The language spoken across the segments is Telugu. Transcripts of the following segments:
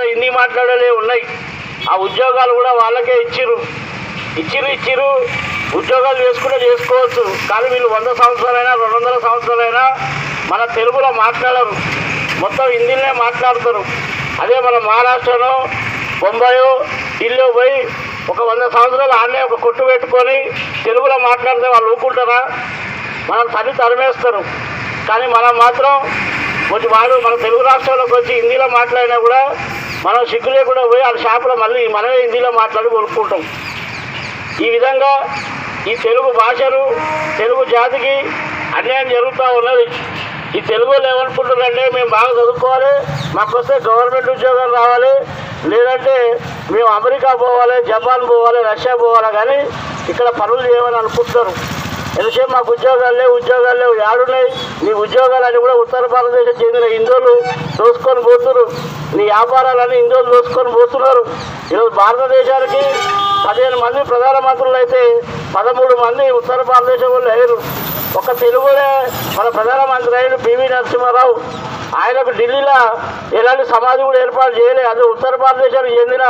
అంతా హిందీ మాట్లాడలే ఉన్నాయి. ఆ ఉద్యోగాలు కూడా వాళ్ళకే ఇచ్చిర్రు. ఇచ్చిరు ఇచ్చిరు ఉద్యోగాలు చేసుకుంటే చేసుకోవచ్చు. కానీ వీళ్ళు వంద సంవత్సరాలైనా రెండు వందల సంవత్సరాలైనా మన తెలుగులో మాట్లాడరు. మొత్తం హిందీలోనే మాట్లాడతారు. అదే మన మహారాష్ట్రలో బొంబాయో ఢిల్లీ పోయి ఒక వంద సంవత్సరాలు ఆడనే ఒక కొట్టు పెట్టుకొని తెలుగులో మాట్లాడితే వాళ్ళు ఊరుకుంటారా? మనం తల్లి తరిమేస్తారు. కానీ మనం మాత్రం కొంచెం వాడు మన తెలుగు రాష్ట్రాల్లోకి వచ్చి హిందీలో మాట్లాడినా కూడా మనం సిగ్గు లేకుండా పోయి వాళ్ళ షాపులో మళ్ళీ మనమే హిందీలో మాట్లాడి కొనుక్కుంటాం. ఈ విధంగా ఈ తెలుగు భాషను తెలుగు జాతికి అన్యాయం జరుగుతూ ఉన్నది. ఈ తెలుగు వాళ్ళు ఏమనుకుంటున్నారంటే మేము బాగా చదువుకోవాలి మాకు వస్తే గవర్నమెంట్ ఉద్యోగాలు రావాలి లేదంటే మేము అమెరికా పోవాలి జపాన్ పోవాలి రష్యా పోవాలి కానీ ఇక్కడ పనులు చేయమని అనుకుంటున్నారు. ఎందుకంటే మాకు ఉద్యోగాలు లేవు ఉద్యోగాలు లేవు ఏడున్నాయి నీ ఉద్యోగాలని కూడా ఉత్తర భారతదేశం చెందిన హిందువులు దోసుకొని పోతున్నారు. నీ వ్యాపారాలని హిందువులు దోసుకొని పోతున్నారు. ఈరోజు భారతదేశానికి పదిహేను మంది ప్రధానమంత్రులు అయితే పదమూడు మంది ఉత్తర భారతదేశం వాళ్ళు లేరు ఒక తెలుగునే మన ప్రధానమంత్రి అయిన పివి నరసింహారావు. ఆయనకు ఢిల్లీలో ఎలాంటి సమాధి కూడా ఏర్పాటు చేయలేదు అది ఉత్తర భారతదేశానికి చెందిన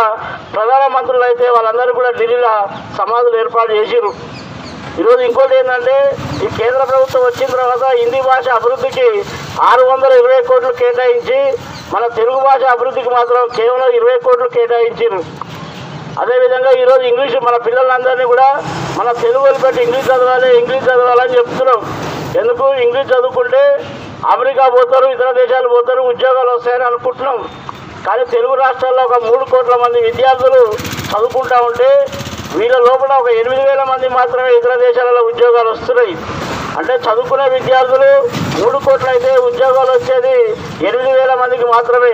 ప్రధానమంత్రులు అయితే వాళ్ళందరూ కూడా ఢిల్లీలో సమాధులు ఏర్పాటు చేసిరు ఈరోజు ఇంకోటి ఏంటంటే ఈ కేంద్ర ప్రభుత్వం వచ్చిన తర్వాత హిందీ భాష అభివృద్ధికి ఆరు వందల ఇరవై కోట్లు కేటాయించి మన తెలుగు భాష అభివృద్ధికి మాత్రం కేవలం ఇరవై కోట్లు కేటాయించారు అదేవిధంగా ఈరోజు ఇంగ్లీష్ మన పిల్లలందరినీ కూడా మన తెలుగు పెట్టి ఇంగ్లీష్ చదవాలి ఇంగ్లీష్ చదవాలని చెప్తున్నాం. ఎందుకు? ఇంగ్లీష్ చదువుకుంటే అమెరికా పోతారు ఇతర దేశాలు పోతారు ఉద్యోగాలు వస్తాయని అనుకుంటున్నాం. కానీ తెలుగు రాష్ట్రాల్లో ఒక మూడు కోట్ల మంది విద్యార్థులు చదువుకుంటా ఉంటే వీళ్ళ లోపల ఒక ఎనిమిది వేల మంది మాత్రమే ఇతర దేశాలలో ఉద్యోగాలు వస్తున్నాయి. అంటే చదువుకునే విద్యార్థులు మూడు కోట్లయితే ఉద్యోగాలు వచ్చేది ఎనిమిది వేల మందికి మాత్రమే.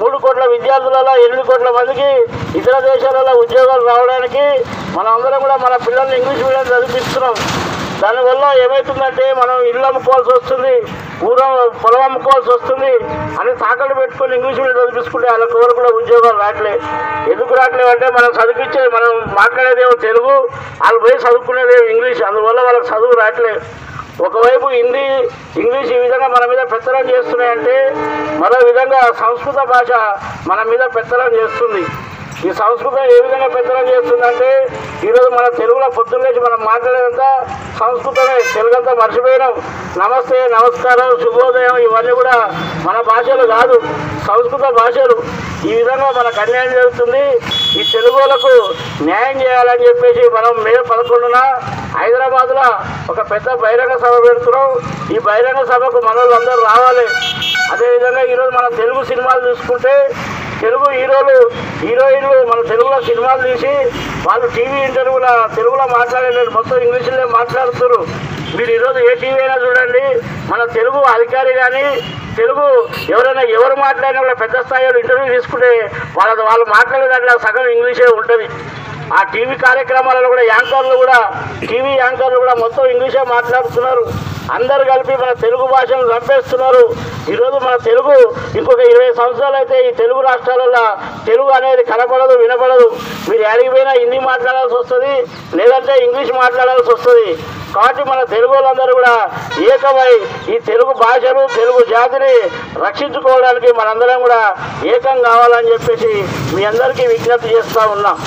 మూడు కోట్ల విద్యార్థులలో ఎనిమిది కోట్ల మందికి ఇతర దేశాలలో ఉద్యోగాలు రావడానికి మనందరం కూడా మన పిల్లల్ని ఇంగ్లీష్ మీడియం చదివిస్తున్నాం దానివల్ల ఏమవుతుందంటే మనం ఇల్లు అమ్ముకోవాల్సి వస్తుంది ఊరం పొలం అమ్ముకోవాల్సి వస్తుంది అని తాకట్టు పెట్టుకొని ఇంగ్లీష్ మీడియం చదివించుకుంటే వాళ్ళకి ఎవరు కూడా ఉద్యోగాలు రావట్లే. ఎందుకు రావట్లేవు అంటే మనం చదివించే మనం మాట్లాడేదేమో తెలుగు వాళ్ళు పోయి చదువుకునేదేమో ఇంగ్లీష్ అందువల్ల వాళ్ళకి చదువు రావట్లేదు ఒకవైపు హిందీ ఇంగ్లీష్ ఈ విధంగా మన మీద పెత్తనం చేస్తున్నాయంటే మరో విధంగా సంస్కృత భాష మన మీద పెత్తనం చేస్తుంది. ఈ సంస్కృతం ఏ విధంగా పెత్తనం చేస్తుందంటే ఈరోజు మన తెలుగులో పొద్దున్నేసి మనం మాట్లాడేదంతా సంస్కృతమే. తెలుగంతా మర్చిపోయినాం. నమస్తే నమస్కారం శుభోదయం ఇవన్నీ కూడా మన భాషలు కాదు సంస్కృత భాషలు. ఈ విధంగా మనకు అన్యాయం జరుగుతుంది. ఈ తెలుగులకు న్యాయం చేయాలని చెప్పేసి మనం మే పదకొండున హైదరాబాద్లో ఒక పెద్ద బహిరంగ సభ పెడుతున్నాం. ఈ బహిరంగ సభకు మన అందరూ రావాలి. అదేవిధంగా ఈరోజు మన తెలుగు సినిమాలు చూసుకుంటే తెలుగు హీరోలు హీరోయిన్లు మన తెలుగులో సినిమాలు తీసి వాళ్ళు టీవీ ఇంటర్వ్యూలో తెలుగులో మాట్లాడలేదు మొత్తం ఇంగ్లీష్లో మాట్లాడుతున్నారు. మీరు ఈరోజు ఏ టీవీ అయినా చూడండి మన తెలుగు అధికారి కానీ తెలుగు ఎవరైనా ఎవరు మాట్లాడినా కూడా పెద్ద స్థాయిలో ఇంటర్వ్యూ తీసుకుంటే వాళ్ళ వాళ్ళు మాట్లాడే దాంట్లో సగం ఇంగ్లీషే ఉంటుంది. ఆ టీవీ కార్యక్రమాలలో కూడా యాంకర్లు కూడా టీవీ యాంకర్లు కూడా మొత్తం ఇంగ్లీషే మాట్లాడుతున్నారు. అందరు కలిపి మన తెలుగు భాషను చంపేస్తున్నారు. ఈరోజు మన తెలుగు ఇంకొక ఇరవై సంవత్సరాలు అయితే ఈ తెలుగు రాష్ట్రాలలో తెలుగు అనేది కనపడదు వినపడదు. మీరు ఎడిగిపోయినా హిందీ మాట్లాడాల్సి వస్తుంది లేదంటే ఇంగ్లీష్ మాట్లాడాల్సి వస్తుంది. కాబట్టి మన తెలుగు వాళ్ళందరూ కూడా ఏకమై ఈ తెలుగు భాషను తెలుగు జాతిని రక్షించుకోవడానికి మనందరం కూడా ఏకం కావాలని చెప్పేసి మీ అందరికీ విజ్ఞప్తి చేస్తూ ఉన్నాం.